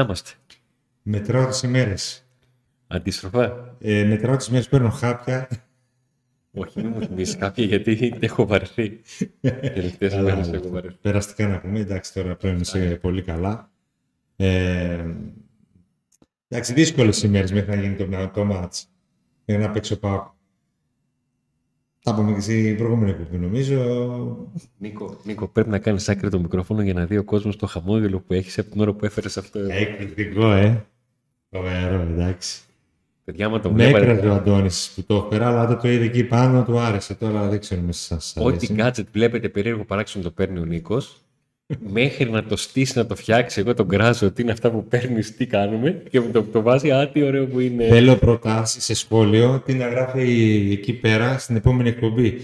Να είμαστε. Μετράω τις ημέρες. Αντίστροφα. Ε, μετράω τις ημέρες, παίρνω χάπια. Όχι, μην μου θυμίσεις κάποια γιατί έχω βαρεθεί. Τελευταίες Καλά, μέρε έχω βαρεθεί. Περαστικά να πούμε. Εντάξει, τώρα πρέπει να είσαι πολύ καλά. Ε, εντάξει, δύσκολες ημέρες μέχρι να γίνει το, το μάτς. Μέχρι να παίξω πάω. Τα πούμε και στην προηγούμενη εκπομπή, νομίζω. Νίκο, Νίκο, πρέπει να κάνεις άκρη το μικρόφωνο για να δει ο κόσμος το χαμόγελο που έχεις από την ώρα που έφερες αυτό. εδώ. Εκπληκτικό, ε. Φοβερό, εντάξει. Παιδιά, άμα το Με έκραζε βλέπατε. ο Αντώνης που το έφερα, αλλά όταν το είδε εκεί πάνω του άρεσε. Τώρα δεν ξέρω με σας αρέσει. Ό,τι gadget βλέπετε περίεργο παράξενο το παίρνει ο Νίκος. Μέχρι να το στήσει, να το φτιάξει, εγώ τον κράζω ότι είναι αυτά που παίρνεις, τι κάνουμε. Και μου το, το βάζει, α, τι ωραίο που είναι. Θέλω προτάσεις σε σχόλιο τι να γράφει εκεί πέρα στην επόμενη εκπομπή.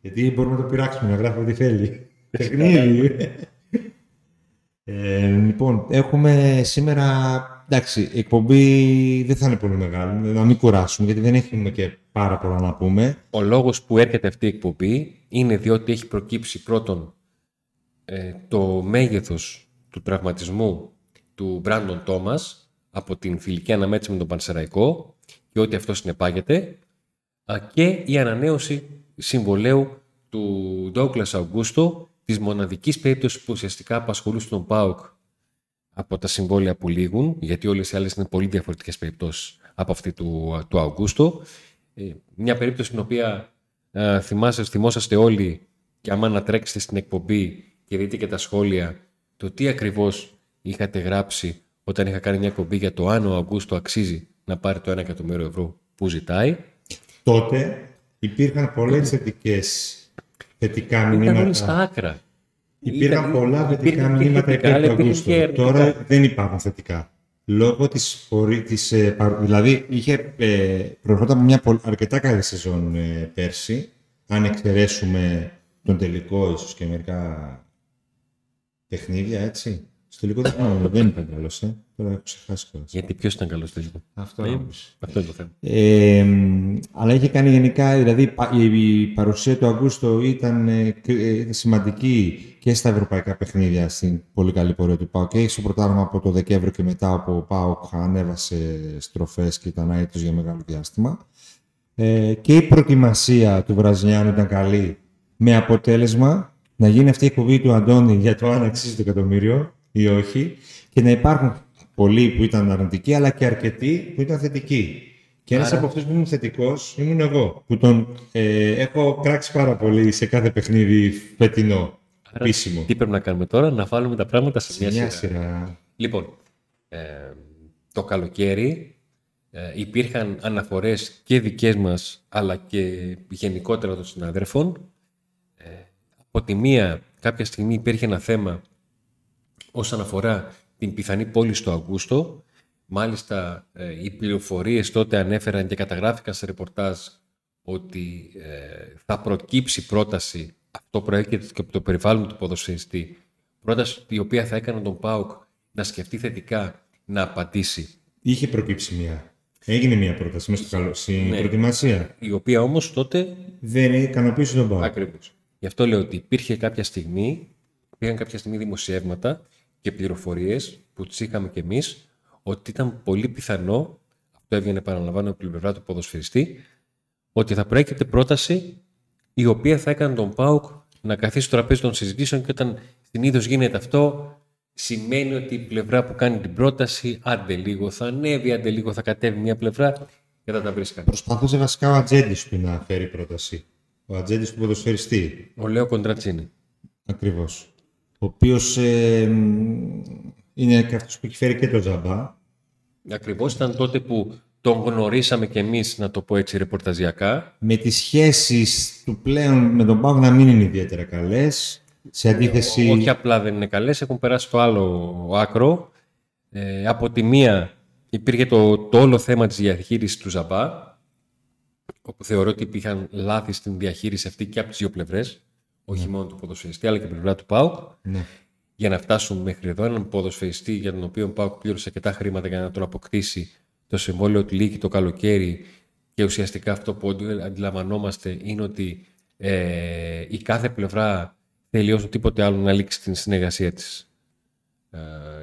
Γιατί μπορούμε να το πειράξουμε, να γράφει ό,τι θέλει. Παιχνίδι. ε, λοιπόν, έχουμε σήμερα. Εντάξει, η εκπομπή δεν θα είναι πολύ μεγάλη, να μην κουράσουμε, γιατί δεν έχουμε και πάρα πολλά να πούμε. Ο λόγος που έρχεται αυτή η εκπομπή είναι διότι έχει προκύψει πρώτον ε, το μέγεθος του τραυματισμού του Μπράντον Τόμας από την φιλική αναμέτρηση με τον Πανσεραϊκό και ό,τι αυτό συνεπάγεται α, και η ανανέωση συμβολέου του Ντόκλας Αουγκούστο της μοναδικής περίπτωσης που ουσιαστικά απασχολούσε τον ΠΑΟΚ από τα συμβόλαια που λήγουν, γιατί όλες οι άλλες είναι πολύ διαφορετικές περιπτώσεις από αυτή του, του Αουγκούστο. Ε, μια περίπτωση στην οποία ε, θυμάσαι, θυμόσαστε όλοι και άμα να τρέξετε στην εκπομπή και δείτε και τα σχόλια το τι ακριβώς είχατε γράψει όταν είχα κάνει μια εκπομπή για το αν ο Αγκούστο αξίζει να πάρει το 1 εκατομμύριο ευρώ που ζητάει. Τότε υπήρχαν πολλές θετικές, θετικά Ήταν μηνύματα. όλοι στα άκρα. Υπήρχαν Ήταν- πολλά θετικά υπήρχαν και μηνύματα θετικά, υπέρ του αλλά υπήρχαν Αυγούστου. και αρνητικά. Τώρα δεν υπάρχουν θετικά. Λόγω της, πορεί, της ε, παρου- δηλαδή είχε ε, προερχόταν από μια πολ- αρκετά καλή σεζόν ε, πέρσι, αν εξαιρέσουμε τον τελικό ίσως και μερικά παιχνίδια, έτσι. Στο τελικό δεν, θυμάμαι, δεν ήταν καλός, ε. Τώρα έχω ξεχάσει κιόλας. Γιατί ποιος ήταν καλός τελικό; Αυτό Ε, νομίζω. Αυτό είναι το θέμα. Ε, μ, αλλά είχε κάνει γενικά, δηλαδή πα- η, η παρουσία του Αγκούστο ήταν ε, κρι- ε, σημαντική και στα ευρωπαϊκά παιχνίδια στην πολύ καλή πορεία του ΠΑΟΚ και στο πρωτάθλημα από το Δεκέμβριο και μετά όπου ο ΠΑΟΚ ανέβασε στροφές και ήταν αίτητος για μεγάλο διάστημα. Ε, και η προετοιμασία του Βραζιλιάνου ήταν καλή με αποτέλεσμα να γίνει αυτή η εκπομπή του Αντώνη για το αν αξίζει το εκατομμύριο ή όχι και να υπάρχουν πολλοί που ήταν αρνητικοί αλλά και αρκετοί που ήταν θετικοί. Και ένας Άρα- από αυτούς που ήμουν θετικός ήμουν εγώ που τον ε, έχω κράξει πάρα πολύ σε κάθε παιχνίδι φετινό. Επίσημο. Τι πρέπει να κάνουμε τώρα, να βάλουμε τα πράγματα σε μια, Μια σειρά. σειρά. Λοιπόν, ε, το καλοκαίρι ε, υπήρχαν αναφορές και δικές μας αλλά και γενικότερα των συναδέρφων. Ε, από τη μία κάποια στιγμή υπήρχε ένα θέμα όσον αφορά την πιθανή πόλη στο Αυγούστο. Μάλιστα ε, οι πληροφορίες τότε ανέφεραν και καταγράφηκαν σε ρεπορτάζ ότι ε, θα προκύψει πρόταση, αυτό προέρχεται και από το περιβάλλον του ποδοσφαιριστή, πρόταση η οποία θα έκανε τον ΠΑΟΚ να σκεφτεί θετικά να απαντήσει, Είχε προκύψει μια. Έγινε μια πρόταση μέσα στο καλό, στην Ναι. προετοιμασία. η οποία όμως τότε Δεν ικανοποίησε τον ΠΑΟΚ. Ακριβώς. Γι' αυτό λέω ότι υπήρχε κάποια στιγμή, υπήρχαν κάποια στιγμή δημοσιεύματα και πληροφορίες που τις είχαμε κι εμείς, ότι ήταν πολύ πιθανό, αυτό έβγαινε επαναλαμβάνω από την πλευρά του ποδοσφαιριστή, ότι θα προέκυπτε πρόταση η οποία θα έκανε τον ΠΑΟΚ να καθίσει στο τραπέζι των συζητήσεων και όταν συνήθω γίνεται αυτό, σημαίνει ότι η πλευρά που κάνει την πρόταση, άντε λίγο θα ανέβει, άντε λίγο θα κατέβει μια πλευρά και θα τα βρίσκανε. Προσπαθούσε βασικά ο ατζέντης του να φέρει πρόταση. Ο ατζέντης του ποδοσφαιριστή. Ο Λέο Κοντρατσίνη. Ακριβώς. Ο οποίος ε, μ, είναι και αυτός που έχει φέρει και το Ζαμπά. Ακριβώς ήταν τότε που τον γνωρίσαμε κι εμείς, να το πω έτσι ρεπορταζιακά. Με τις σχέσεις του πλέον με τον Πάο να μην είναι ιδιαίτερα καλές. Σε αντίθεση. Όχι απλά δεν είναι καλές, έχουν περάσει στο άλλο άκρο. Ε, από τη μία υπήρχε το, το όλο θέμα της διαχείρισης του Ζαμπά, όπου θεωρώ ότι υπήρχαν λάθη στην διαχείριση αυτή και από τις δύο πλευρές, όχι μόνο του ποδοσφαιριστή, αλλά και από την πλευρά του ΠΑΟΚ. Ναι. για να φτάσουμε μέχρι εδώ έναν ποδοσφαιριστή για τον οποίο ο Πάουκ πλήρωσε αρκετά χρήματα για να τον αποκτήσει το συμβόλαιο του λύκει το καλοκαίρι και ουσιαστικά αυτό που αντι- αντιλαμβανόμαστε είναι ότι ε, η κάθε πλευρά θέλει όσο τίποτε άλλο να λήξει την συνεργασία της ε,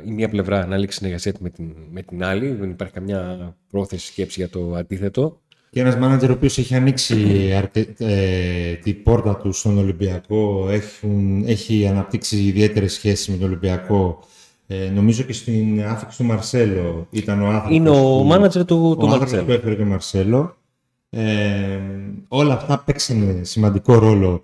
η μία πλευρά να λήξει συνεργασία με την, με την άλλη. Δεν υπάρχει καμιά πρόθεση σκέψη για το αντίθετο. Και ένας μάνατζερ ο οποίος έχει ανοίξει αρκε... ε, την πόρτα του στον Ολυμπιακό, έχουν, έχει αναπτύξει ιδιαίτερες σχέσεις με τον Ολυμπιακό. Ε, νομίζω και στην άφηξη του Μαρσέλο ήταν ο άνθρωπος Είναι ο που, μάνατζερ του, ο του άνθρωπος Μαρτσέλ. που έφερε τον Μαρσέλο. Ε, όλα αυτά παίξαν σημαντικό ρόλο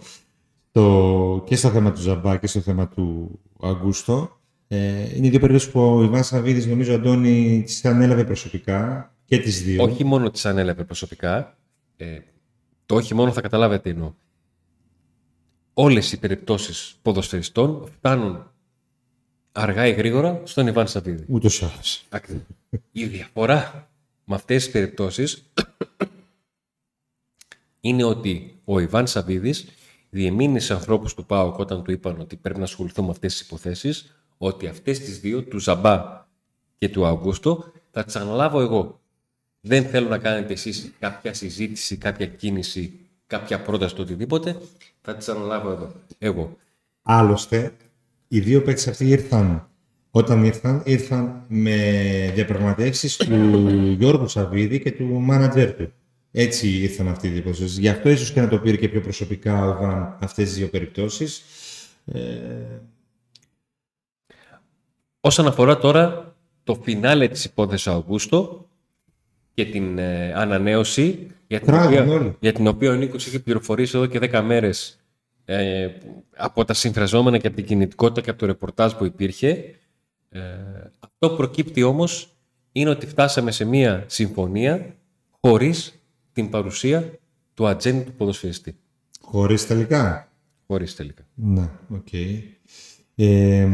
το, και στο θέμα του Ζαμπά και στο θέμα του Αγκούστο. Ε, είναι δύο περιπτώσεις που ο Ιβάν Σαββίδης νομίζω Αντώνης τις ανέλαβε προσωπικά και τις δύο. Όχι μόνο τις ανέλαβε προσωπικά, ε, το όχι μόνο θα καταλάβετε τι εννοώ. Όλες οι περιπτώσεις ποδοσφαιριστών φτάνουν αργά ή γρήγορα στον Ιβάν Σαββίδη. Ούτως ή άλλως. Ακριβώς. Η διαφορά με αυτές τις περιπτώσεις είναι ότι ο Ιβάν Σαββίδης διεμήνει σε ανθρώπους του ΠΑΟΚ όταν του είπαν ότι πρέπει να ασχοληθούν με αυτές τις υποθέσεις ότι αυτές τις δύο, του Ζαμπά και του Αυγούστο, θα τις αναλάβω εγώ. Δεν θέλω να κάνετε εσείς κάποια συζήτηση, κάποια κίνηση, κάποια πρόταση, το οτιδήποτε. Θα τις αναλάβω εδώ. Εγώ. Άλλωστε, οι δύο παίκτες αυτοί ήρθαν, όταν ήρθαν, ήρθαν με διαπραγματεύσεις του Γιώργου Σαββίδη και του μάνατζερ του. Έτσι ήρθαν αυτοί οι δύο περιπτώσεις. Γι' αυτό ίσως και να το πήρε και πιο προσωπικά ο Βαν αυτές τις δύο περιπτώσεις. Ε, Όσον αφορά τώρα το φινάλε της υπόθεσης Αυγούστο και την ε, ανανέωση για την, Τράγουν οποία, όλοι. για την οποία ο Νίκος είχε πληροφορήσει εδώ και 10 μέρες ε, από τα συμφραζόμενα και από την κινητικότητα και από το ρεπορτάζ που υπήρχε. Ε, αυτό που προκύπτει όμως είναι ότι φτάσαμε σε μία συμφωνία χωρίς την παρουσία του ατζέντη του ποδοσφαιριστή. χωρίς τελικά. Χωρίς τελικά. Ναι, οκ. Ε,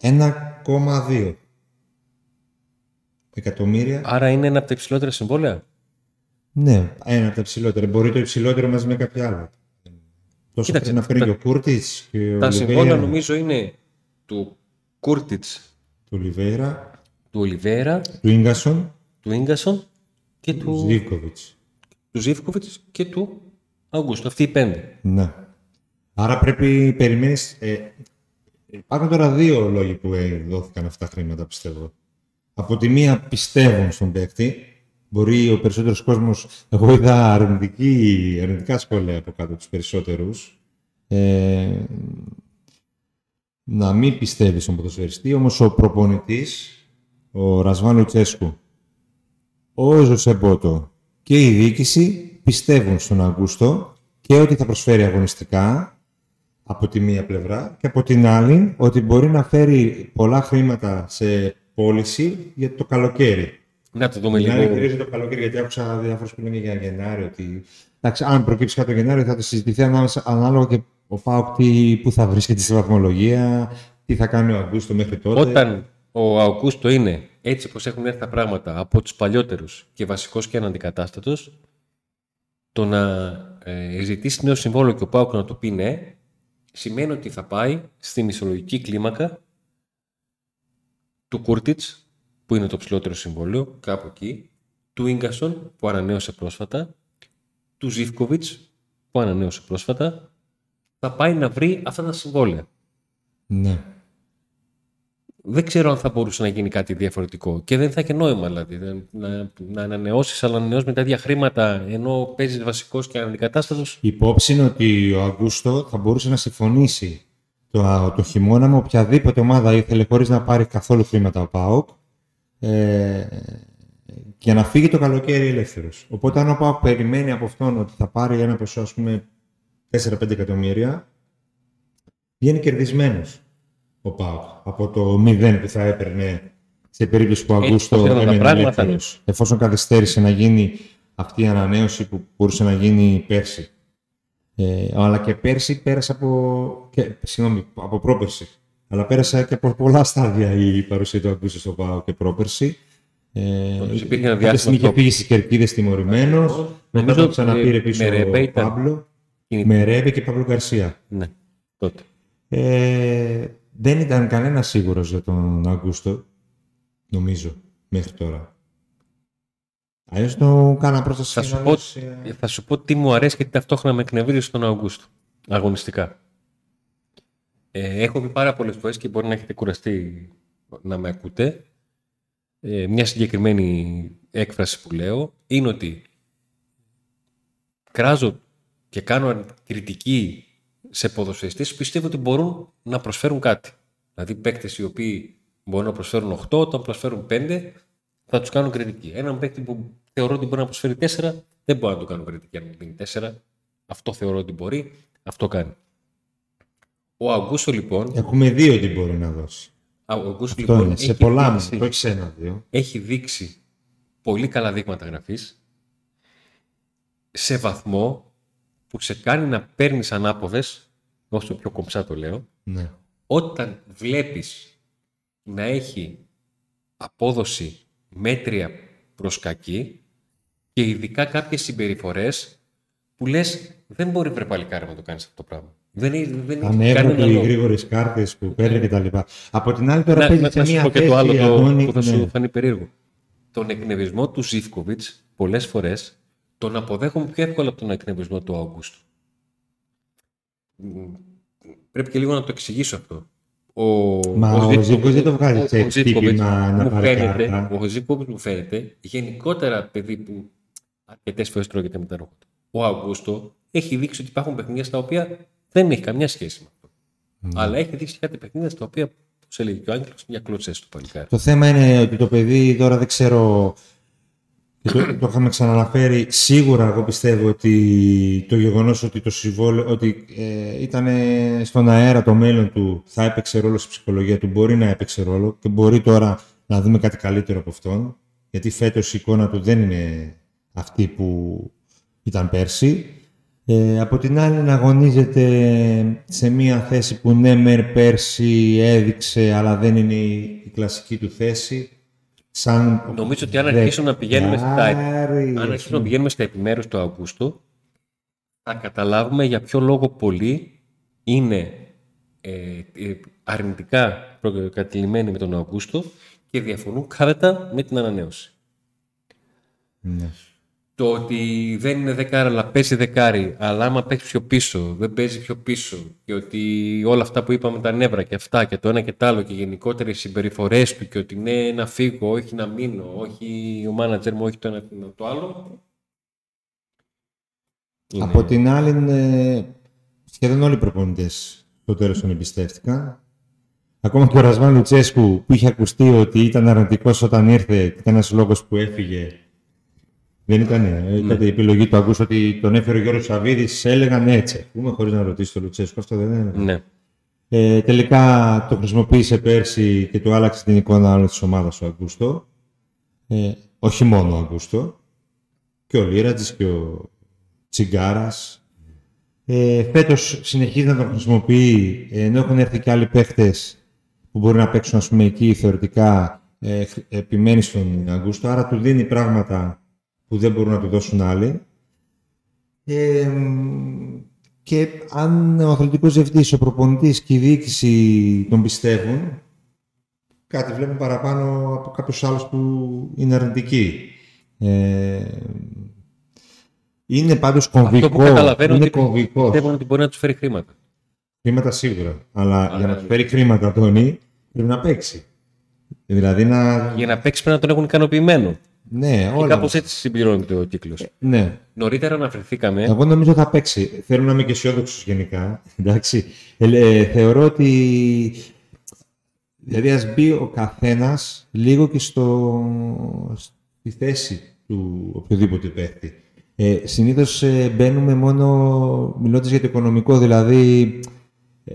1,2 εκατομμύρια. Άρα είναι ένα από τα υψηλότερα συμβόλαια; Ναι, ένα από τα υψηλότερα. Μπορεί το υψηλότερο μαζί με κάποια άλλα. Τόσο Κοίταξε, πρέπει να φέρει τα- και ο Κούρτιτς και ο Τα συμβόλαια Ολιβέηρα. νομίζω είναι του Κούρτιτς, Του Ολιβέηρα, του Ολιβέρα, του Ίγκασον, του Ίγκασον και του του, Ζίβκοβιτς. του Ζήφκοβιτς και του Αυγούστου. Αυτοί οι πέντε. Ναι. Άρα πρέπει περιμένεις... Ε, υπάρχουν τώρα δύο λόγοι που ε, δόθηκαν αυτά τα χρήματα, πιστεύω. Από τη μία πιστεύουν στον παίκτη. Μπορεί ο περισσότερος κόσμος... Εγώ είδα αρνητική, αρνητικά σχόλια από κάτω τους περισσότερους. Ε, να μην πιστεύει στον ποδοσφαιριστή, όμως ο προπονητής, ο Ρασβάν Λουτσέσκου, ο Ζωσεμπότο και η διοίκηση πιστεύουν στον Αγκούστο και ότι θα προσφέρει αγωνιστικά από τη μία πλευρά και από την άλλη ότι μπορεί να φέρει πολλά χρήματα σε πώληση για το καλοκαίρι. Να το δούμε Την άλλη λίγο. κυρίως για το καλοκαίρι, γιατί άκουσα διάφορου που λένε για Γενάρη ότι εντάξει, αν προκύψει κάτι το Γενάρη θα το συζητηθεί ανάμεσα, ανάλογα και ο Πάοκ τι, πού θα βρίσκεται στη βαθμολογία, τι θα κάνει ο Αγκούστο μέχρι τότε. Όταν ο Αυγούστο είναι έτσι πως έχουν έρθει τα πράγματα από τους παλιότερους και βασικός και αναντικατάστατος, το να ε, ζητήσει νέο συμβόλαιο και ο Πάουκ να του πει ναι, σημαίνει ότι θα πάει στη μισολογική κλίμακα του Κούρτιτς, που είναι το ψηλότερο συμβόλαιο, κάπου εκεί, του Ίγκασον, που ανανέωσε πρόσφατα, του Ζιφκοβιτς, που ανανέωσε πρόσφατα, θα πάει να βρει αυτά τα συμβόλαια. Ναι. Δεν ξέρω αν θα μπορούσε να γίνει κάτι διαφορετικό. Και δεν θα έχει νόημα δηλαδή. δεν- Να, να ανανεώσεις, αλλά να ανανεώσεις με τα ίδια χρήματα ενώ παίζεις βασικός και αναντικατάστατο. Η υπόψη είναι ότι ο Αγκούστο θα μπορούσε να συμφωνήσει το, το χειμώνα με οποιαδήποτε ομάδα ήθελε χωρίς να πάρει καθόλου χρήματα ο ΠΑΟΚ ε, και να φύγει το καλοκαίρι ελεύθερος. Οπότε αν ο ΠΑΟΚ περιμένει από αυτόν ότι θα πάρει ένα ποσό ας πούμε 4-5 εκατομμύρια βγαίνει κερδισμένος ο ΠΑΟΚ από το 0 που θα έπαιρνε σε περίπτωση που ο Έτσι Αγκούστο πως έρχονται τα έμενε πράγματα, ελεύθερος. Εφόσον καθυστέρησε να γίνει αυτή η ανανέωση που μπορούσε να γίνει πέρσι. Ε, αλλά και πέρσι πέρασε από, και, συγγνώμη, από πρόπερσι. Αλλά πέρασε και από πολλά στάδια η παρουσία του Αγκούστου στο ΠΑΟ και πρόπερσι. Ε, Όντως, υπήρχε ένα κάποια διάστημα στιγμή είχε στο- φύγει στις Κερκίδες τιμωρημένος. Μετά Νομίζω, τον ξαναπήρε ε, πίσω με Ρεμπέ ο ήταν. Πάμπλο. Είναι- Με Ρέμπε και Παύλο Γκαρσία. Ναι, τότε. Ε, δεν ήταν κανένας σίγουρος για τον Αγκούστο, νομίζω, μέχρι τώρα. Αλλιώς το κάνα πρόταση Θα σου, να πω, λες, ε, θα σου πω τι μου αρέσει και τι ταυτόχρονα με εκνευρίζει στον Αυγούστο. Αγωνιστικά. Ε, έχω πει πάρα πολλές φορές και μπορεί να έχετε κουραστεί να με ακούτε. Ε, μια συγκεκριμένη έκφραση που λέω είναι ότι κράζω και κάνω κριτική σε ποδοσφαιριστές που πιστεύω ότι μπορούν να προσφέρουν κάτι. Δηλαδή παίκτες οι οποίοι μπορούν να προσφέρουν 8, όταν προσφέρουν 5 θα τους κάνουν κριτική. Έναν παίκτη που θεωρώ ότι μπορεί να προσφέρει 4 δεν μπορώ να του κάνω κριτική αν μου δίνει 4. Αυτό θεωρώ ότι μπορεί, αυτό κάνει. Ο Αγκούσο λοιπόν. Έχουμε δύο ότι μπορεί να δώσει. Ο Αγκούσο λοιπόν. Είναι. Σε πολλά δείξει, όχι σε ένα-δύο. Έχει δείξει πολύ καλά δείγματα γραφής σε βαθμό που σε κάνει να παίρνεις ανάποδες, όσο πιο κομψά το λέω, ναι. όταν βλέπεις να έχει απόδοση μέτρια προς κακή και ειδικά κάποιες συμπεριφορές που λες δεν μπορεί βρε παλικάρι να το κάνεις αυτό το πράγμα. Δεν, δεν Ανέβρεπε οι γρήγορες κάρτες που παίρνει και τα λοιπά. Από την άλλη, τώρα παίζει σε μια θέση. και το άλλο που θα σου ναι. φανεί περίεργο. Τον εκνευρισμό του Ζήφκοβιτς πολλές φορές τον αποδέχομαι πιο εύκολα από τον εκνευρισμό του Αύγουστου. Πρέπει και λίγο να το εξηγήσω αυτό. Ο, Μα ο, ο Ζήφκοβιτ δεν το βγάζει έτσι να, να πάρει κάρτα. Ο Ζήφκοβιτς μου φαίνεται γενικότερα παιδί που αρκετές φορές τρώγεται με τα ρούχα του. Ο Αύγουστο έχει δείξει ότι υπάρχουν παιχνίδια στα οποία δεν έχει καμιά σχέση με αυτό. Mm. Αλλά έχει δείξει κάτι παιχνίδια στα οποία, όπως έλεγε και ο Άγγελος, μια κλωτσέ του παλικάρι. Το θέμα είναι ότι το παιδί τώρα δεν ξέρω. Και το, το είχαμε ξαναναφέρει. Σίγουρα εγώ πιστεύω ότι το γεγονός ότι το συμβόλαιο, ότι ε, ήταν στον αέρα το μέλλον του, θα έπαιξε ρόλο στη ψυχολογία του, μπορεί να έπαιξε ρόλο και μπορεί τώρα να δούμε κάτι καλύτερο από αυτόν. Γιατί φέτος η εικόνα του δεν είναι αυτή που ήταν πέρσι. Ε, από την άλλη να αγωνίζεται σε μια θέση που ναι μερ πέρσι έδειξε αλλά δεν είναι η κλασική του θέση. Σαν Νομίζω ότι αν αρχίσουμε να πηγαίνουμε στα, αν αρχίσουμε να πηγαίνουμε στα επιμέρους του Αυγούστου θα καταλάβουμε για ποιο λόγο πολλοί είναι ε, ε αρνητικά προκατηλημένοι με τον Αυγούστο και διαφωνούν κάθετα με την ανανέωση. Ναι το ότι δεν είναι δεκάρι αλλά παίζει δεκάρι, αλλά άμα παίξει πιο πίσω, δεν παίζει πιο πίσω και ότι όλα αυτά που είπαμε τα νεύρα και αυτά και το ένα και το άλλο και γενικότερα οι συμπεριφορές του και ότι ναι να φύγω, όχι να μείνω, όχι ο μάνατζερ μου, όχι το ένα το άλλο. Από την άλλη, είναι... σχεδόν όλοι οι προπονητές στο τέλος τον εμπιστεύτηκαν. Ακόμα και ο Ρασβάν Λουτσέσκου που είχε ακουστεί ότι ήταν αρνητικός όταν ήρθε, ήταν ένας λόγος που έφυγε δεν ήταν. Ναι. Ήταν η επιλογή του Αγκούστου ότι τον έφερε ο Γιώργος Σαββίδης. Έλεγαν έτσι. Πούμε χωρίς να ρωτήσει τον Λουτσέσκο. Αυτό δεν είναι. Ναι. Ε, τελικά το χρησιμοποίησε πέρσι και του άλλαξε την εικόνα της ομάδας ο Αγκούστο. Ε, όχι μόνο ο Αγκούστο. Και ο Λίρατζης και ο Τσιγκάρας. Ε, Φέτος συνεχίζει να τον χρησιμοποιεί ενώ έχουν έρθει και άλλοι παίχτες που μπορεί να παίξουν ας πούμε, εκεί θεωρητικά. Ε, επιμένει στον Αγκούστο, άρα του δίνει πράγματα που δεν μπορούν να του δώσουν άλλοι. Ε, και αν ο αθλητικός διευθυντής, ο προπονητής και η διοίκηση τον πιστεύουν, κάτι βλέπουν παραπάνω από κάποιους άλλους που είναι αρνητικοί. Ε, είναι πάντως κομβικό. Αυτό που καταλαβαίνω είναι κομβικός. Πιστεύω ότι μπορεί να τους φέρει χρήματα. Χρήματα σίγουρα. Αλλά για να τους φέρει χρήματα, Τόνι, πρέπει να παίξει. Δηλαδή να... Για να παίξει πρέπει να τον έχουν ικανοποιημένο. Ναι, όλα. Και κάπω έτσι συμπληρώνεται ο κύκλος. Ε, ναι. Νωρίτερα αναφερθήκαμε. Εγώ νομίζω θα παίξει. Θέλω να είμαι και αισιόδοξος γενικά. Εντάξει. Ε, ε, θεωρώ ότι. Δηλαδή, ας μπει ο καθένας λίγο και στο... στη θέση του οποιοδήποτε παίχτη. Ε, Συνήθως ε, μπαίνουμε μόνο μιλώντας για το οικονομικό. Δηλαδή, ε,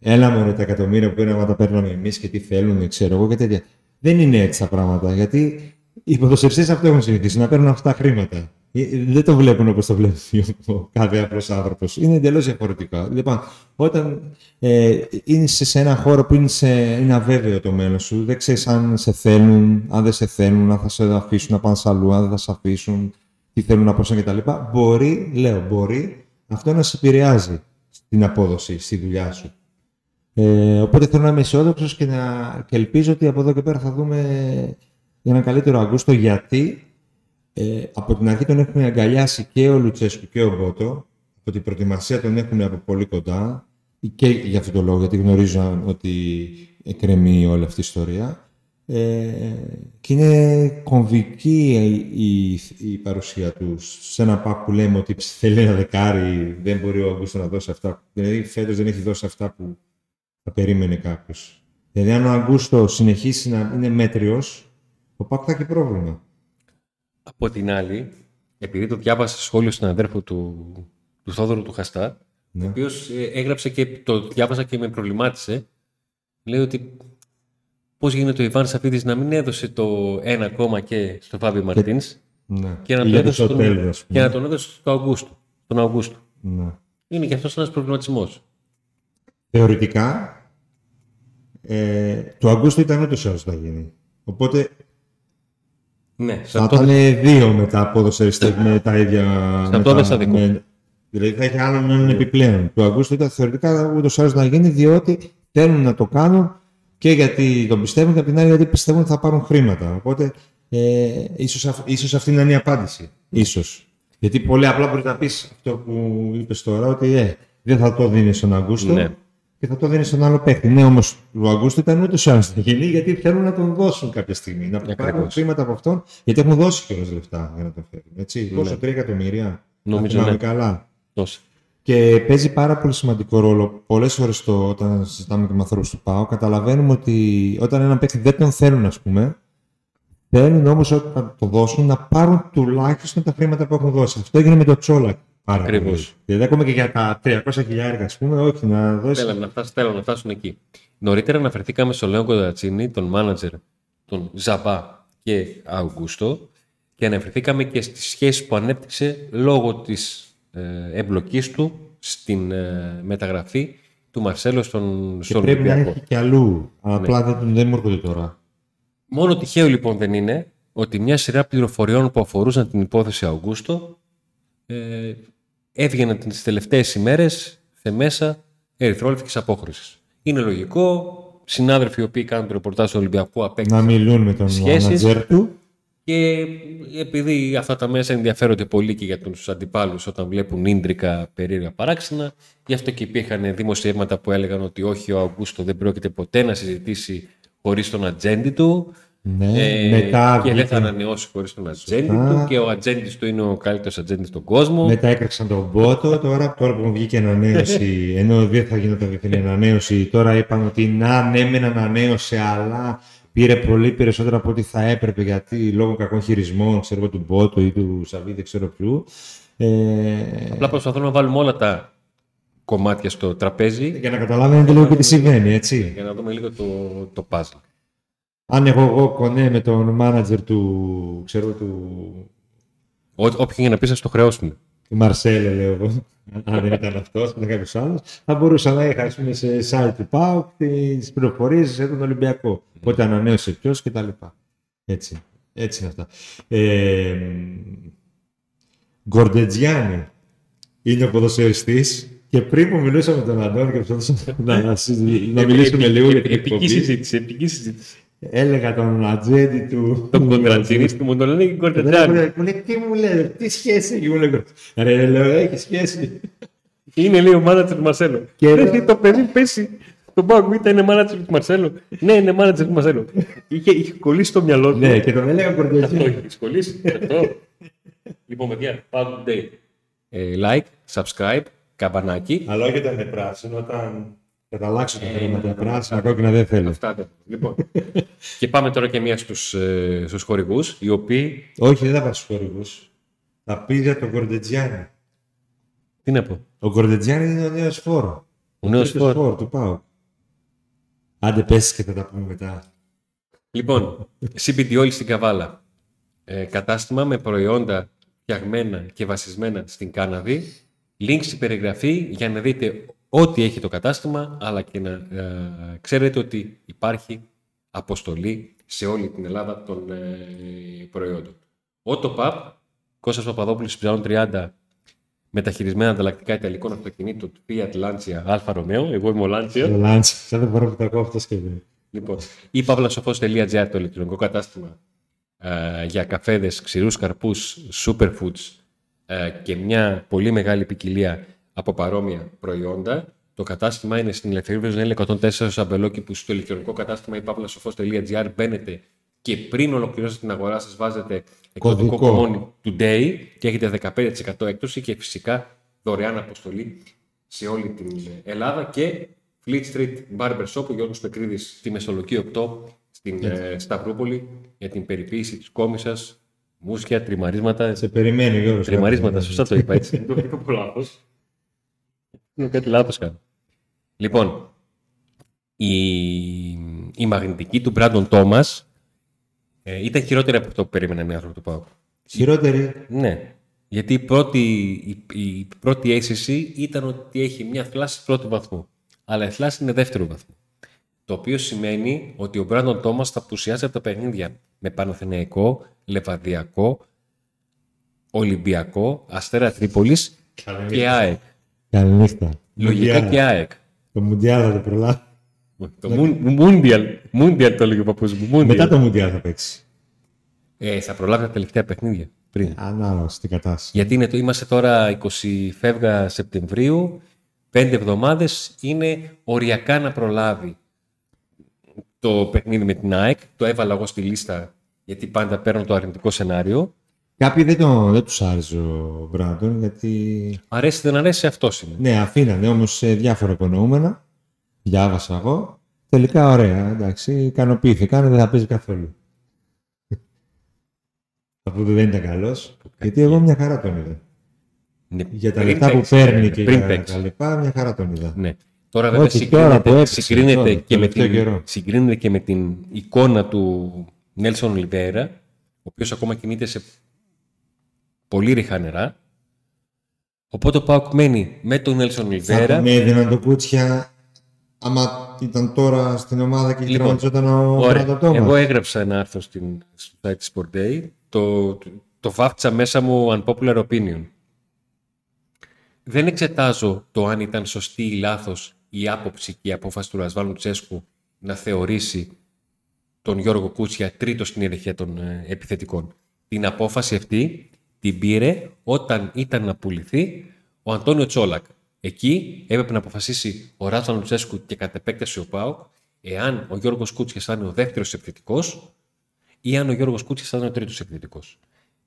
έλα μόνο τα εκατομμύρια που πήραμε, τα παίρναμε εμείς και τι θέλουν, ξέρω εγώ και τέτοια. Δεν είναι έτσι τα πράγματα. Γιατί οι ποδοσφαιριστές αυτό έχουν συνηθίσει, να παίρνουν αυτά τα χρήματα. Ε, δεν το βλέπουν όπως το βλέπει ο κάθε απλό άνθρωπος. Είναι εντελώς διαφορετικό. Λοιπόν, όταν ε, είναι σε ένα χώρο που είναι, σε, είναι αβέβαιο το μέλλον σου, δεν ξέρεις αν σε θέλουν, αν δεν σε θέλουν, αν θα σε αφήσουν να πάνε αλλού, αν δεν θα σε αφήσουν, τι θέλουν να προσέχουν κτλ. Μπορεί, λέω, μπορεί αυτό να σε επηρεάζει στην απόδοση, στη δουλειά σου. Ε, οπότε θέλω να είμαι αισιόδοξος και, και ελπίζω ότι από εδώ και πέρα θα δούμε για ένα καλύτερο Αγκούστο γιατί ε, από την αρχή τον έχουμε αγκαλιάσει και ο Λουτσέσκου και ο Μπότο. Από την προετοιμασία τον έχουν από πολύ κοντά. και για αυτόν τον λόγο, γιατί γνωρίζω ότι εκκρεμεί όλη αυτή η ιστορία. Ε, και είναι κομβική η, η, παρουσία του σε ένα πακ που λέμε ότι θέλει ένα δεκάρι, δεν μπορεί ο Αγκούστο να δώσει αυτά. Δηλαδή φέτος δεν έχει δώσει αυτά που θα περίμενε κάποιος. Δηλαδή αν ο Αγκούστο συνεχίσει να είναι μέτριος, ο πακ θα έχει πρόβλημα. Από την άλλη, επειδή το διάβασα σχόλιο στην αδέρφο του, του Θόδωρου του Χαστά, ναι. ο οποίος ε, έγραψε και το διάβασα και με προβλημάτισε, λέει ότι πώς γίνεται ο Ιβάν Σαφίδης να μην έδωσε το ένα ακόμα και στο Φάβιο Μαρτίνς ναι. και, να, έδωσε τον, και να τον έδωσε στο Αυγούστου, τον Αυγούστου. Ναι. Είναι και αυτός ένας προβληματισμός. Θεωρητικά, ε, το Αυγούστου ήταν ούτως ή άλλως θα γίνει. Οπότε ναι, θα ήταν δύο μετά ποδοσφαιριστέ με τα ίδια. Σε αυτό δεν θα με, Δηλαδή θα έχει άλλον έναν επιπλέον. Το Αυγούστου ήταν θεωρητικά ούτως ή άλλως να γίνει διότι θέλουν να το κάνουν και γιατί τον πιστεύουν και από την άλλη γιατί πιστεύουν ότι θα πάρουν χρήματα. Οπότε ε, ίσως, ίσως αυτή να είναι η απάντηση. Ίσως. Γιατί πολύ απλά μπορείς να πεις αυτό που είπες τώρα, ότι ε, δεν θα το δίνεις στον Αγκούστο ναι. Και θα το δίνεις στον άλλο παίκτη. Ναι, όμως ο Αγκούστο ήταν ούτε σε να γίνει, γιατί θέλουν να τον δώσουν κάποια στιγμή. Να πάρουν χρήματα από αυτόν, γιατί έχουν δώσει κιόλας λεφτά για να τον φέρουν. Έτσι. Ναι. Πόσο, 3 εκατομμύρια. Νομίζω ναι. καλά. Και παίζει πάρα πολύ σημαντικό ρόλο. Πολλές φορές όταν συζητάμε και με ανθρώπους του ΠΑΟ, καταλαβαίνουμε ότι όταν ένα παίκτη δεν τον θέλουν, ας πούμε, θέλουν όμως όταν το δώσουν να πάρουν τουλάχιστον τα χρήματα που έχουν δώσει. Αυτό έγινε με το Τσόλακ. Πάρα Ακριβώς. Δηλαδή, ακόμα και για τα 300 χιλιάρια, ας πούμε, όχι να δώσει. Θέλουν να, φτάσουν, να φτάσουν εκεί. Νωρίτερα αναφερθήκαμε στο Λέον Κοντατσίνη, τον μάνατζερ, τον Ζαμπά και Αουγκούστο, και αναφερθήκαμε και στι σχέσει που ανέπτυξε λόγω της ε, εμπλοκής του στην ε, μεταγραφή του Μαρσέλο στον, και στον πρέπει να έχει και αλλού. Ναι. Απλά δεν, δεν μου έρχονται τώρα. Μόνο τυχαίο λοιπόν δεν είναι ότι μια σειρά πληροφοριών που αφορούσαν την υπόθεση Αυγούστο ε, έβγαιναν τις τελευταίες ημέρες σε μέσα ερυθρόλευκης απόχρωσης. Είναι λογικό, συνάδελφοι οι οποίοι κάνουν το ρεπορτάζ του Ολυμπιακού απέκτησαν Να μιλούν με τον μάνατζερ του και επειδή αυτά τα μέσα ενδιαφέρονται πολύ και για τους αντιπάλους όταν βλέπουν ίντρικα περίεργα παράξενα, γι' αυτό και υπήρχαν δημοσιεύματα που έλεγαν ότι όχι, ο Αυγούστο δεν πρόκειται ποτέ να συζητήσει χωρίς τον ατζέντη του. Ναι, ε, μετά και δεν θα ανανεώσει χωρίς τον ατζέντη του και ο ατζέντης του είναι ο καλύτερος ατζέντης στον κόσμο. Μετά έκραξαν τον Μπότο. Τώρα, τώρα που μου βγήκε ανανέωση, ενώ δεν θα γινόταν διεθνή ανανέωση, τώρα είπαν ότι να, ναι, μεν ανανέωσε, αλλά πήρε πολύ περισσότερο από ό,τι θα έπρεπε γιατί λόγω κακών χειρισμών ξέρω, του Μπότο ή του Σαββίδη, δεν ξέρω ποιου. Ε... Απλά προσπαθούμε να βάλουμε όλα τα κομμάτια στο τραπέζι. Για να καταλάβετε λίγο και τι συμβαίνει, έτσι. Για να δούμε λίγο το, το puzzle. Αν έχω εγώ κονέ με τον μάνατζερ του, ξέρω, του... Όποιον για να πεις, το χρεώσουμε. Του Μαρσέλε, λέω εγώ αν δεν ήταν αυτός, ήταν κάποιος άλλος, θα μπορούσα να είχα πούμε, σε site του ΠΑΟΚ τις πληροφορίες για τον Ολυμπιακό. Πότε ανανέωσε ποιος κτλ. Έτσι. Έτσι είναι αυτά. Ε, Γκορντετζιάννη είναι ο ποδοσφαιριστής και πριν που μιλούσαμε με τον Αντώνη και προσπαθούσαμε να, να, μιλήσουμε λίγο για την επική συζήτηση. Επική συζήτηση. Έλεγα τον ατζέντη του. Τον κοντρατσίνη του, μου τον λένε και Κορτετζάνη. Μου λέει, τι μου λέει, τι σχέση έχει, μου λέει. Ρε, λέω, έχει σχέση. Είναι λέει ο μάνατζερ του Μαρσέλο. Και ρε, το παιδί πέσει. Το Μπάγκου ήταν είναι μάνατζερ του Μαρσέλο. Ναι, είναι μάνατζερ του Μαρσέλο. Είχε, είχε κολλήσει το μυαλό του. Ναι, και τον έλεγα Κορτετζάνη. Αυτό έχει κολλήσει. Αυτό. λοιπόν, παιδιά, Pack Day. Ε, like, subscribe, καμπανάκι. Αλλά όχι όταν είναι πράσινο, όταν θα τα αλλάξω τα χρήματα. Ε, πράσινα, κόκκινα δεν θέλω. Αυτά δεν. Λοιπόν. και πάμε τώρα και μία στους ε, στους χορηγούς, οι οποίοι. Όχι, δεν θα πάω στους χορηγούς. Θα πει για τον Κορντετζιάννη. Τι να πω; Ο Κορντετζιάννη είναι ο νέος φόρο. Ο νέος φόρο. φόρο του πάω. Άντε πέσει και θα τα πούμε μετά. Λοιπόν, CBD όλη στην Καβάλα. Ε, κατάστημα με προϊόντα φτιαγμένα και βασισμένα στην κάναβη. Link στην περιγραφή για να δείτε ό,τι έχει το κατάστημα, αλλά και να ε, ξέρετε ότι υπάρχει αποστολή σε όλη την Ελλάδα των ε, προϊόντων. Autopap, Κώστας Παπαδόπουλος Ψαρών 30, μεταχειρισμένα ανταλλακτικά ιταλικών αυτοκινήτων Fiat Lancia Alfa Romeo. Εγώ είμαι ο Lancia. Ο Lancia, σαν δεν μπορώ να το ακούω αυτό σκέφτομαι. Λοιπόν, ή παύλασοφός.gr το ηλεκτρονικό κατάστημα ε, για καφέδες, ξηρούς καρπούς, superfoods ε, και μια πολύ μεγάλη ποικιλία από παρόμοια προϊόντα. Το κατάστημα είναι στην Ελευθερία Βεζονέλη 104 Σαμπελόκη που στο ηλεκτρονικό κατάστημα υπαύλασοφός.gr μπαίνετε και πριν ολοκληρώσετε την αγορά σας βάζετε εκδοτικό Κωδικό. κομμόνι today και έχετε 15% έκπτωση και φυσικά δωρεάν αποστολή σε όλη την Ελλάδα και Fleet Street Barber Shop, ο Γιώργος Πεκρίδης στη Μεσολογική 8 στην ε, Σταυρούπολη για την περιποίηση της κόμισας, μουσια, τριμαρίσματα. Σε περιμένει ο Γιώργος. Τριμαρίσματα, Κάτι. σωστά το είπα έτσι. Δεν το είπα πολύ λάθος. Είναι κάτι λάθος κάνω. Λοιπόν, η, η μαγνητική του Brandon Thomas ε, ήταν χειρότερη από αυτό που περίμεναν οι άνθρωποι του ΠΑΟΚ. Χειρότερη. Ναι. Γιατί η πρώτη, η, η πρώτη αίσθηση ήταν ότι έχει μια θλάση πρώτου βαθμού. Αλλά η θλάση είναι δεύτερου βαθμού. Το οποίο σημαίνει ότι ο Μπράντον Τόμας θα απουσιάσει από τα παιχνίδια με Παναθηναϊκό, Λεβαδιακό, Ολυμπιακό, Αστέρα Τρίπολης και ΑΕΚ. Καληνύχτα. Λογικά Μουντιάλ. και ΑΕΚ. Το Μουντιάλ θα το προλάβει. Το Μούντιαλ. Μούντιαλ το έλεγε ο παππούς μου. Mundial. Μετά το Μουντιάλ θα παίξει. Ε, θα προλάβει τα τελευταία παιχνίδια πριν. Ανάλογα στην κατάσταση. Γιατί είναι, το- είμαστε τώρα 20 φεύγα Σεπτεμβρίου, πέντε εβδομάδες είναι οριακά να προλάβει το παιχνίδι με την ΑΕΚ. Το έβαλα εγώ στη λίστα γιατί πάντα παίρνω το αρνητικό σενάριο. Κάποιοι δεν, το, δεν τους άρεσε ο Μπράντον γιατί Αρέσει δεν αρέσει αυτός είναι. ναι αφήνανε όμως σε διάφορα υπονοούμενα. Διάβασα εγώ. Τελικά ωραία εντάξει ικανοποιήθηκαν δεν θα παίζει καθόλου. Αφού δεν ήταν καλός. Γιατί εγώ μια χαρά τον είδα. Ναι, Για τα πριν λεφτά που παίξει, παίρνει ναι, και πριν για παίξει. τα λοιπά μια χαρά τον είδα. Ναι. Τώρα βέβαια Όχι, τώρα που συγκρίνεται, έπαιξε, συγκρίνεται, τώρα, και με τελευταίο την, καιρό. συγκρίνεται και με την εικόνα του Νέλσον Ολιβέρα, ο οποίος ακόμα κινείται σε πολύ ριχά νερά. Οπότε ο Πάουκ μένει με τον Νέλσον Θα Ολιβέρα. τον έδιναν το κούτσια άμα ήταν τώρα στην ομάδα και Λοιπόν, τραυματιζόταν ο Ωραία. Μπράντον Τόμας. Εγώ έγραψα ένα άρθρο στην, στο site της Sport Day. Το, το, το βάφτισα μέσα μου unpopular opinion. Δεν εξετάζω το αν ήταν σωστή ή λάθος η άποψη και η απόφαση του Ρασβάνου Τσέσκου να θεωρήσει τον Γιώργο Κούτσια τρίτο στην ιεραρχία των ε, επιθετικών. Την απόφαση αυτή την πήρε όταν ήταν να πουληθεί ο Αντώνιο Τσόλακ. Εκεί έπρεπε να αποφασίσει ο Ράσβαν Λουτσέσκου και κατ' επέκταση ο Πάουκ εάν ο Γιώργος Κούτσιας θα είναι ο δεύτερος επιθετικός ή αν ο Γιώργος Κούτσιας θα είναι ο τρίτος επιθετικός.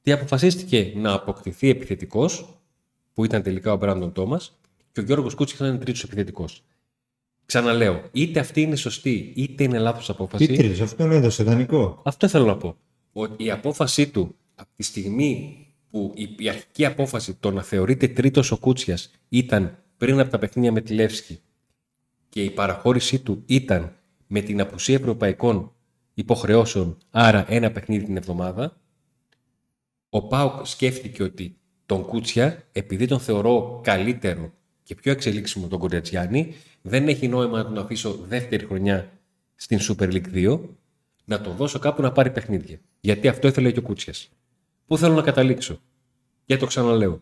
Τι αποφασίστηκε να αποκτηθεί επιθετικός, που ήταν τελικά ο Μπράντον Τόμας, και ο Γιώργος Κούτσιας θα είναι τρίτος επιθετικός. Ξαναλέω, είτε αυτή είναι σωστή, είτε είναι λάθος απόφαση. Τι τρίτος, αυτόν έδωσε δανεικό. Αυτό θέλω να πω. Ότι η απόφασή του από τη στιγμή που η, η αρχική απόφαση το να θεωρείται τρίτος ο Κούτσιας ήταν πριν από τα παιχνίδια με τη Λεύσκη και η παραχώρησή του ήταν με την απουσία ευρωπαϊκών υποχρεώσεων, άρα ένα παιχνίδι την εβδομάδα, ο Πάουκ σκέφτηκε ότι τον Κούτσια, επειδή τον θεωρώ καλύτερο και πιο εξελίξιμο τον Κοριατζιάννη, δεν έχει νόημα να τον αφήσω δεύτερη χρονιά στην Super League 2, να τον δώσω κάπου να πάρει παιχνίδια. Γιατί αυτό ήθελε και ο Κούτσιας. Πού θέλω να καταλήξω; Και το ξαναλέω.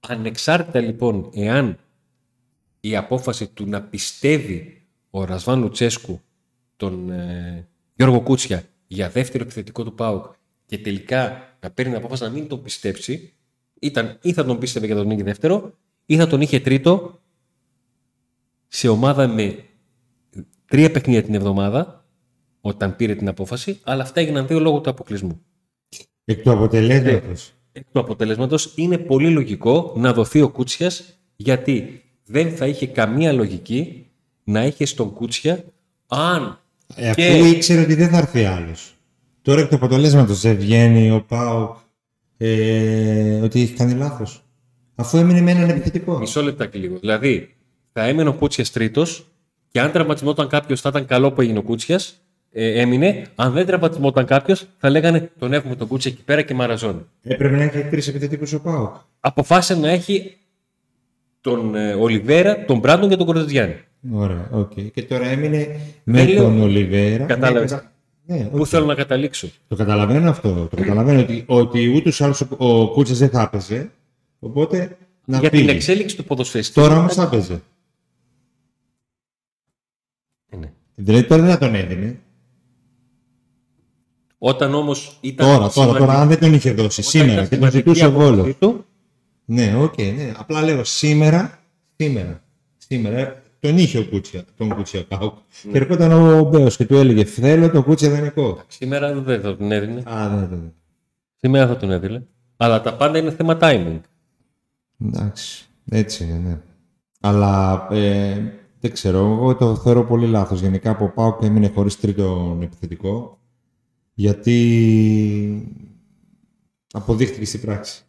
Ανεξάρτητα λοιπόν εάν η απόφαση του να πιστεύει ο Ρασβάν Λουτσέσκου τον ε, Γιώργο Κούτσια για δεύτερο επιθετικό του ΠΑΟΚ και τελικά να παίρνει την απόφαση να μην τον πιστέψει, ήταν ή θα τον πίστευε για τον νίκη δεύτερο, ή θα τον είχε τρίτο σε ομάδα με τρία παιχνίδια την εβδομάδα, όταν πήρε την απόφαση, αλλά αυτά έγιναν δύο λόγω του αποκλεισμού. Εκ του αποτελέσματος. Εκ του αποτελέσματος είναι πολύ λογικό να δοθεί ο Κούτσιας γιατί δεν θα είχε καμία λογική να έχει τον Κούτσια αν Ε, αφού και ήξερε ότι δεν θα έρθει άλλος. Τώρα εκ του αποτελέσματος δεν βγαίνει ο Πάουκ ε, ότι έχει κάνει λάθος. Αφού έμεινε με έναν επιθετικό. μισό λεπτάκι λίγο. Δηλαδή θα έμεινε ο Κούτσιας τρίτος και αν τραυματισμόταν κάποιος θα ήταν καλό που έγινε ο Κούτσιας. Ε, έμεινε. Αν δεν τραυματισμόταν κάποιος, θα λέγανε τον έχουμε τον Κούτσια εκεί πέρα και μαραζώνει. Έπρεπε να έχει τρεις επιθετικού ο Πάουκ. Αποφάσισε να έχει τον ε, Ολιβέρα, τον Μπράντον και τον Κορδετζιάννη. Ωραία, οκ. Και τώρα έμεινε με λέω- τον Ολιβέρα. Κατάλαβες. Ναι, Ναι, Πού οκ. θέλω να καταλήξω. Το καταλαβαίνω αυτό. Το καταλαβαίνω ότι, ότι ούτως ή άλλως ο, ο Κούτσια δεν θα έπαιζε. Οπότε να Για φύγει. την εξέλιξη του ποδοσφαιριστή. Τώρα όμως θα έπαιζε. Ε, ναι. Δηλαδή τώρα δεν θα τον έδινε. Όταν όμως ήταν. Τώρα, τώρα, σημαντική- τώρα, αν δεν τον είχε δώσει όταν σήμερα ήταν και τον σημαντική ζητούσε ο απόφαση Βόλος. του, Ναι, οκ, ναι. Απλά λέω σήμερα, σήμερα, σήμερα. τον είχε ο Κούτσια, τον Κούτσια ο ΠΑΟΚ. Και ερχόταν ο Μπέος και του έλεγε Θέλω το Κούτσια δανεικό. Σήμερα δεν θα τον έδινε. Α, δεν, δεν. Σήμερα θα τον έδινε. Αλλά τα πάντα είναι θέμα timing. Εντάξει, έτσι είναι, ναι. Αλλά ε, δεν ξέρω, εγώ το θεωρώ πολύ λάθος. Γενικά ο ΠΑΟΚ έμεινε χωρίς τρίτον επιθετικό, γιατί αποδείχτηκε στην πράξη.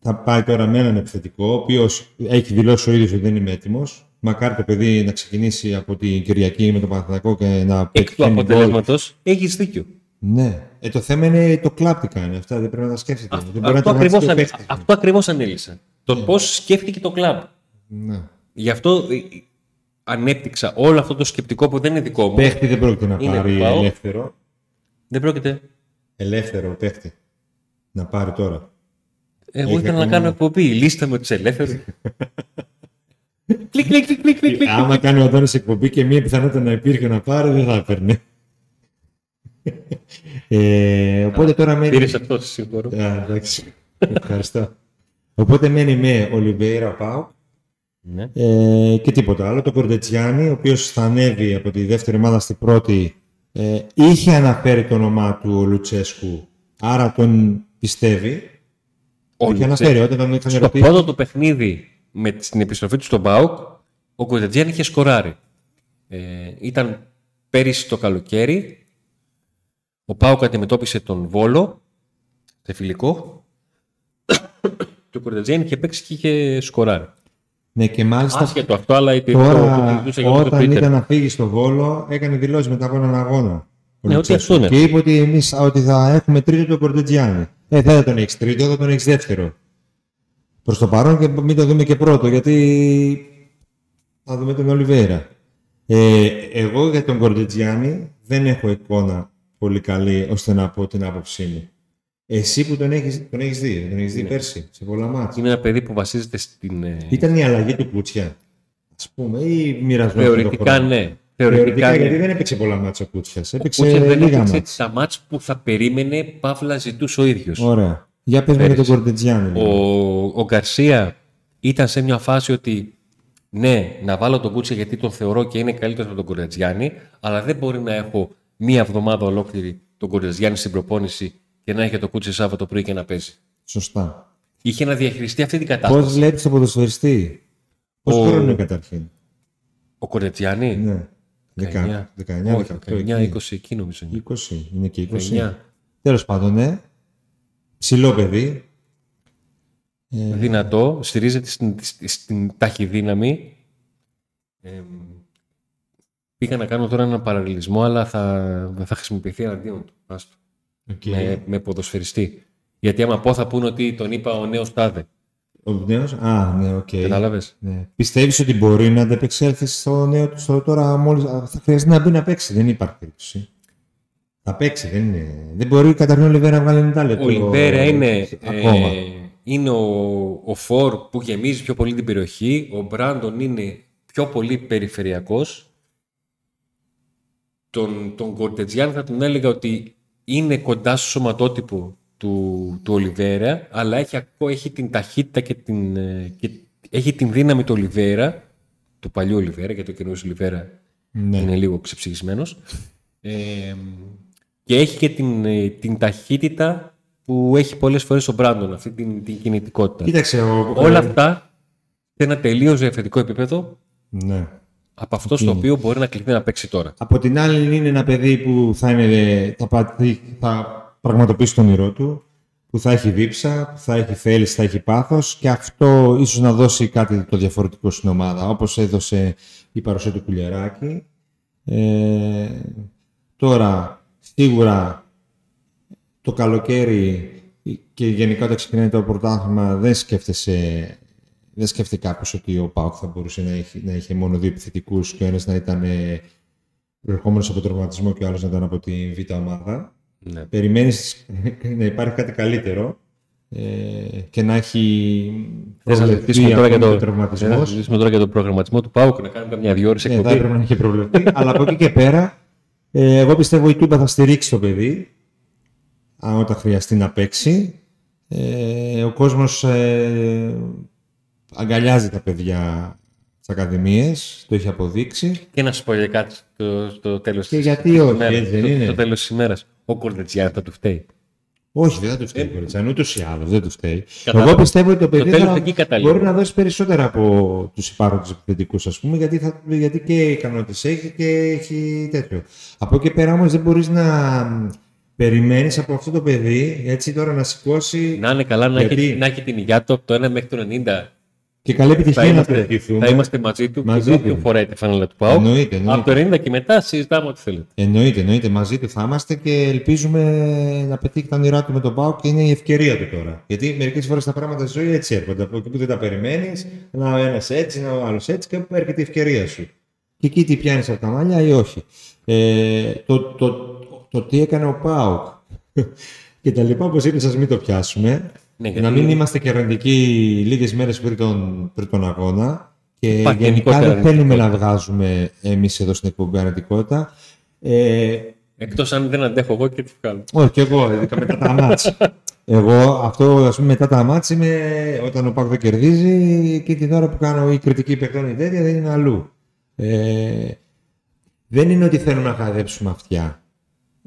Θα πάει τώρα με έναν επιθετικό, ο οποίος έχει δηλώσει ο ίδιος ότι δεν είμαι έτοιμος. Μακάρι το παιδί να ξεκινήσει από την Κυριακή με το Παναθηναϊκό και να Εκ του πετυχαίνει γκολ. αποτελέσματος έχεις δίκιο. Ναι. Ε, το θέμα είναι το κλαπ τι κάνει. Αυτά δεν πρέπει να τα σκέφτεται. δεν μπορεί Αυτό να ακριβώς, τραυματιστεί ο ανε- παίκτης. αυτό ακριβώς ανέλησα. Το πώς σκέφτηκε το κλαμπ. Ναι. Γι' αυτό ε, ε, ανέπτυξα όλο αυτό το σκεπτικό που δεν είναι δικό μου. Παίχτη δεν πρόκειται να Είναι πάρει του ΠΑΟΚ. ελεύθερο. Δεν πρόκειται. Ελεύθερο παίχτη. Να πάρει τώρα. Εγώ Έχει ήθελα να ακόμα- κάνω εκπομπή. Λίστα με τους ελεύθερους. κλικ, κλικ, κλικ, κλικ, κλικ, κλικ. Άμα κάνει ο Αντώνης εκπομπή και μία πιθανότητα να υπήρχε να πάρει, δεν θα έπαιρνε. ε, οπότε τώρα μένει... Πήρες αυτό, σε συγχωρώ. Α, εντάξει. Ευχαριστώ. Οπότε μένει με Ολιβέιρα ο ΠΑΟΚ Ναι. ε, και τίποτα άλλο. Το Κορντετσιάνι, ο οποίος θα ανέβει από τη δεύτερη ομάδα στην πρώτη, ε, είχε αναφέρει το όνομά του ο Λουτσέσκου, άρα τον πιστεύει. Ο είχε Λουτσέ- αναφέρει όταν τον είχαν Στο ρωτήσει. πρώτο του παιχνίδι με την επιστροφή του στον Μπάουκ, ο Κοντετζιάν είχε σκοράρει. Ε, ήταν πέρυσι το καλοκαίρι. Ο Πάουκ αντιμετώπισε τον Βόλο σε φιλικό. και ο Κοντετζιάν είχε παίξει και είχε σκοράρει. Ναι, και μάλιστα Άσχετο αυτό, αλλά το, το, το Τώρα, συζητούσα για το όταν Twitter. ήταν να φύγει στο Βόλο, έκανε δηλώσεις μετά από έναν αγώνα. ο Ναι, Λουτσέσκου. ότι αυτό είναι. Και είπε ότι, εμείς, ότι θα έχουμε τρίτο τον Κορντετζιάννη. Ε, δεν θα τον έχεις τρίτο, θα τον έχεις δεύτερο. Προς το παρόν και μην το δούμε και πρώτο, γιατί θα δούμε τον Ολιβέρα. Ε, εγώ για τον Κορντετζιάννη δεν έχω εικόνα πολύ καλή ώστε να πω την άποψή μου. Εσύ που τον έχεις, τον έχεις δει, τον έχεις δει πέρσι, σε πολλά μάτια. Είναι ένα παιδί που βασίζεται στην. ε, Ήταν η αλλαγή του Κούτσια, ας πούμε, ή μοιρασμένο Θεωρητικά ναι. Θεωρητικά, Θεωρητικά, ναι. γιατί δεν έπαιξε πολλά μάτσα ο Κούτσιας. Ο Έπαιξε Κούτσερ δεν λίγα έπαιξε μάτσα. τα μάτς που θα περίμενε, παύλα ζητούσε ο ίδιος. Ωραία. Για πες μου για τον Πέρυσι. Κορτετζιάννη. Ο, λοιπόν. ο Γκαρσία ήταν σε μια φάση ότι ναι, να βάλω τον Κούτσε γιατί τον θεωρώ και είναι καλύτερος από τον Κορετζιάννη, αλλά δεν μπορεί να έχω μία εβδομάδα ολόκληρη τον Κορετζιάννη στην προπόνηση και να έχει το Κούτσε Σάββατο πρωί και να παίζει. Σωστά. Είχε να διαχειριστεί αυτή την Πώς κατάσταση. βλέπεις το ποδοσφαιριστή; Πώς Ο- χρόνο είναι καταρχήν; Ο Κορετζιάννη. Ναι. 19, 19, Όχι, 18, 19, εκεί. 20 εκεί νομίζω. είναι. 20. Είναι και 20. 19. Τέλος πάντων, ναι. Ψηλό παιδί. Ε, Δυνατό, στηρίζεται στην, στην, στην ταχυδύναμη. Ε, πήγα να κάνω τώρα έναν παραλληλισμό, αλλά θα, θα χρησιμοποιηθεί εναντίον του. Άστο. Οκ. με, με ποδοσφαιριστή. Γιατί άμα πω θα πούνε ότι τον είπα ο νέος τάδε. Ο νέος, α, ναι, οκ. Κατάλαβες; Ναι. Πιστεύεις ότι μπορεί να αντεπεξέλθει στο νέο του στο τώρα μόλις α, θα χρειαστεί να μπει να παίξει. Δεν υπάρχει περίπτωση. Θα παίξει, δεν είναι. Δεν μπορεί καταρχήν ο Ολιβέιρα να βγάλει 90 λεπτό. Ο Ολιβέιρα είναι, Ακόμα. ε, είναι ο, ο Φορ που γεμίζει πιο πολύ την περιοχή. Ο Μπράντον είναι πιο πολύ περιφερειακός. Τον, τον Κορτετζιάν θα τον έλεγα ότι είναι κοντά στο σωματότυπο του, του Ολιβέρα, αλλά έχει, ακό- έχει την ταχύτητα και την, ε, και έχει την δύναμη του Ολιβέρα, του παλιού Ολιβέρα, γιατί ο καινούριο Ολιβέρα Ναι. είναι λίγο ξεψυχισμένος. Ε, και έχει και την, ε, την ταχύτητα που έχει πολλές φορές ο Μπράντον, αυτή την, την κινητικότητα. Κοίταξε, ο... Όλα αυτά σε ένα τελείως διαφορετικό επίπεδο Ναι. Από αυτός στο οποίο μπορεί να κληθεί να παίξει τώρα. Από την άλλη είναι ένα παιδί που θα, είναι, θα, πα- θα πραγματοποιήσει τον όνειρό του, που θα έχει δίψα, που θα έχει θέληση, θα έχει πάθος και αυτό ίσως να δώσει κάτι το διαφορετικό στην ομάδα, όπως έδωσε η παρουσία του Κουλιαράκη. Ε, τώρα, σίγουρα το καλοκαίρι και γενικά όταν ξεκινάει το πρωτάθλημα δεν σκέφτεσαι δεν σκέφτεται κάποιος ότι ο Πάουκ θα μπορούσε να έχει, να είχε μόνο δύο επιθετικούς και ο ένας να ήταν ε, προερχόμενος από τραυματισμό και ο άλλος να ήταν από τη β' ομάδα. Ναι. Περιμένεις να υπάρχει κάτι καλύτερο ε, και να έχει Θες να προβλεφθεί συζητήσουμε τώρα, για ακόμη το, ο τραυματισμός. θες να συζητήσουμε τώρα για το προγραμματισμό του ΠΑΟΚ, να κάνουμε καμιά δύο ώρες Ναι, θα εκπομπή. έπρεπε να είχε προβλεφθεί. αλλά από εκεί και πέρα, ε, εγώ πιστεύω η Τούμπα θα στηρίξει το παιδί αν όταν χρειαστεί να παίξει. Ε, ο κόσμος ε, αγκαλιάζει τα παιδιά τις ακαδημίες, το έχει αποδείξει. Και να σου πω για κάτι στο, στο τέλος Και της γιατί όχι, ημέρας, έτσι δεν στο- είναι; Στο τέλος της ημέρας. Ο Κορδετσιάν θα του φταίει. Όχι, δεν θα του φταίει. Ε, ούτως ή άλλως δεν τους φταίει. Κατάλαβα. Εγώ πιστεύω ότι το παιδί τέλος θα εκεί καταλήγω. μπορεί να δώσει περισσότερα από τους υπάρχοντες επιθετικούς, ας πούμε, γιατί, θα, γιατί και ικανότητες έχει και έχει τέτοιο. Από εκεί πέρα όμως δεν μπορείς να περιμένεις από αυτό το παιδί έτσι τώρα να σηκώσει Να είναι καλά, να, Γιατί; έχει, να έχει την υγειά του από το 1 μέχρι το 90. Και καλή Θα επιτυχία να είμαστε, προηγηθούμε. θα είμαστε μαζί του Μαζί και με όποιον του. φοράει τη φανέλα του ΠΑΟΚ. Εννοείται, εννοείται. Από το 90 και μετά συζητάμε ό,τι θέλετε. Εννοείται, εννοείται. Μαζί του θα είμαστε και ελπίζουμε να πετύχει τα όνειρά του με τον Πάο και είναι η ευκαιρία του τώρα. Γιατί μερικές φορές τα πράγματα στη ζωή έτσι έρχονται. Από εκεί που δεν τα περιμένεις, να ο ένας έτσι, να ο άλλος έτσι και από έρχεται η ευκαιρία σου. Και εκεί τι πιάνεις από τα μαλλιά ή όχι. Ε, το, το, το, το τι έκανε ο Πάοκ και τα λοιπά, όπως είπε, α μην το πιάσουμε. Ναι, να γιατί- μην είμαστε και αρνητικοί λίγες μέρες πριν τον, πριν τον αγώνα. Και Υπάρχει γενικά γενικότερα δεν θέλουμε να αρνητικότητα. βγάζουμε εμείς εδώ στην εκπομπή αρνητικότητα. Ε, Εκτός αν δεν αντέχω εγώ και τι βγάλω. όχι, και εγώ, ειδικά μετά τα μάτς. Εγώ αυτό, ας πούμε, μετά τα μάτς είμαι, όταν ο Πάκ δεν κερδίζει και την ώρα που κάνω η κριτική παιχτών η τέτοια δεν είναι αλλού. Ε, δεν είναι ότι θέλουμε να χαδέψουμε αυτιά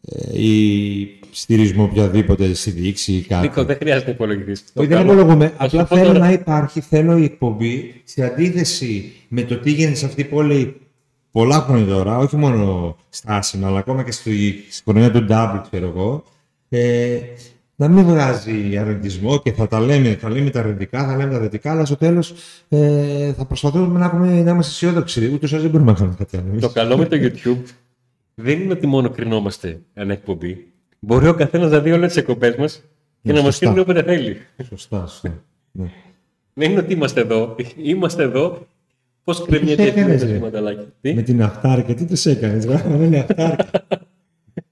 ε, ή στηρίζουμε οποιαδήποτε συνδείξη ή κάτι. Νίκο, δεν χρειάζεται να υπολογιστή. Όχι, δεν απολογούμε. σου Απλά πω θέλω τώρα- να υπάρχει, θέλω η εκπομπή σε αντίθεση με το τι γίνεται σε αυτή την πόλη πολλά χρόνια τώρα, όχι μόνο στα άσημα, αλλά ακόμα και στη, στη χρονιά του Double, ξέρω εγώ, ε, να μην βγάζει αρνητισμό και θα τα λέμε, θα λέμε τα αρνητικά, θα λέμε τα θετικά, αλλά στο τέλος ε, θα προσπαθούμε να, έχουμε, να είμαστε αισιόδοξοι. Ούτως ή δεν μπορούμε να κάνουμε κάτι άλλο. εμείς. Το καλό με το YouTube δεν είναι ότι μόνο κρινόμαστε ένα εκπομπή. Μπορεί ο καθένας να δει όλες τις εκπομπές μας και Ναι, να μας σωστά. κρίνει όποτε θέλει. Σωστά, σωστά. Ναι. Δεν είναι ότι είμαστε εδώ. Είμαστε εδώ. Πώς τους κρεμιέται η έκανες, ευθύνη ρε; σα, Ματαλάκη. Τι, Με την αυτάρκεια, τι του έκανες, δεν είναι αυτάρκεια.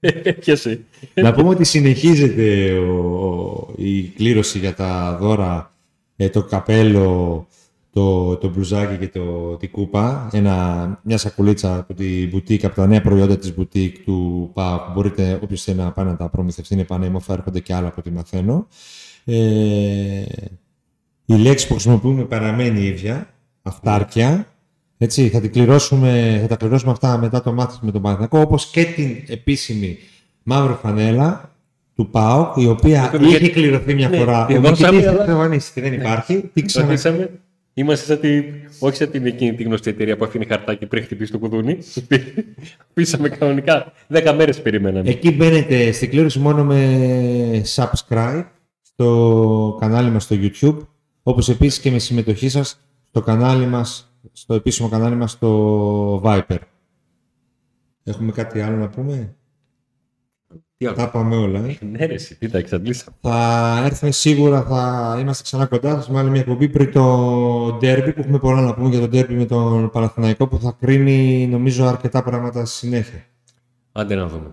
έπιασε. Να πούμε ότι συνεχίζεται ο, ο- η κλήρωση για τα δώρα, ε, το καπέλο, το, το μπλουζάκι και το, την κούπα. Ένα, μια σακουλίτσα από την μπουτίκ, από τα νέα προϊόντα της μπουτίκ του ΠΑΟΚ. Μπορείτε, όποιος θέλει να πάει να τα προμηθευτεί, είναι πανέμορφα, έρχονται και άλλα από ό,τι μαθαίνω. Ε, η λέξη που χρησιμοποιούμε παραμένει η ίδια, αυτάρκεια. Έτσι, θα, την κληρώσουμε, θα τα κληρώσουμε αυτά μετά το μάθημα με τον Παναθηναϊκό, όπως και την επίσημη μαύρη φανέλα του ΠΑΟΚ, η οποία Είπαμε είχε γιατί- κληρωθεί μια Ναι, φορά. τη Ο δώσαμε, νικητής αλλά- εξαφανίστηκε, δεν υπάρχει. Τι ξανα... Ρωτήσαμε. Είμαστε σαν τη, όχι σαν την εκείνη τη γνωστή εταιρεία που αφήνει χαρτάκι πριν χτυπήσει το κουδούνι. Πήσαμε κανονικά. Δέκα μέρες περιμέναμε. Εκεί μπαίνετε στην κλήρωση μόνο με subscribe στο κανάλι μας στο YouTube, όπως επίσης και με συμμετοχή σας στο κανάλι μας, στο επίσημο κανάλι μας στο Viper. Έχουμε κάτι άλλο να πούμε; Τι άλλο; Τα πάμε όλα. Ε. Ναι, ρε, εσύ, τι τα εξαντλήσαμε. Θα έρθουμε σίγουρα, θα είμαστε ξανά κοντά σας με άλλη μια εκπομπή πριν το derby που έχουμε πολλά να πούμε για το derby με τον Παναθηναϊκό που θα κρίνει νομίζω αρκετά πράγματα στη συνέχεια. Άντε να δούμε.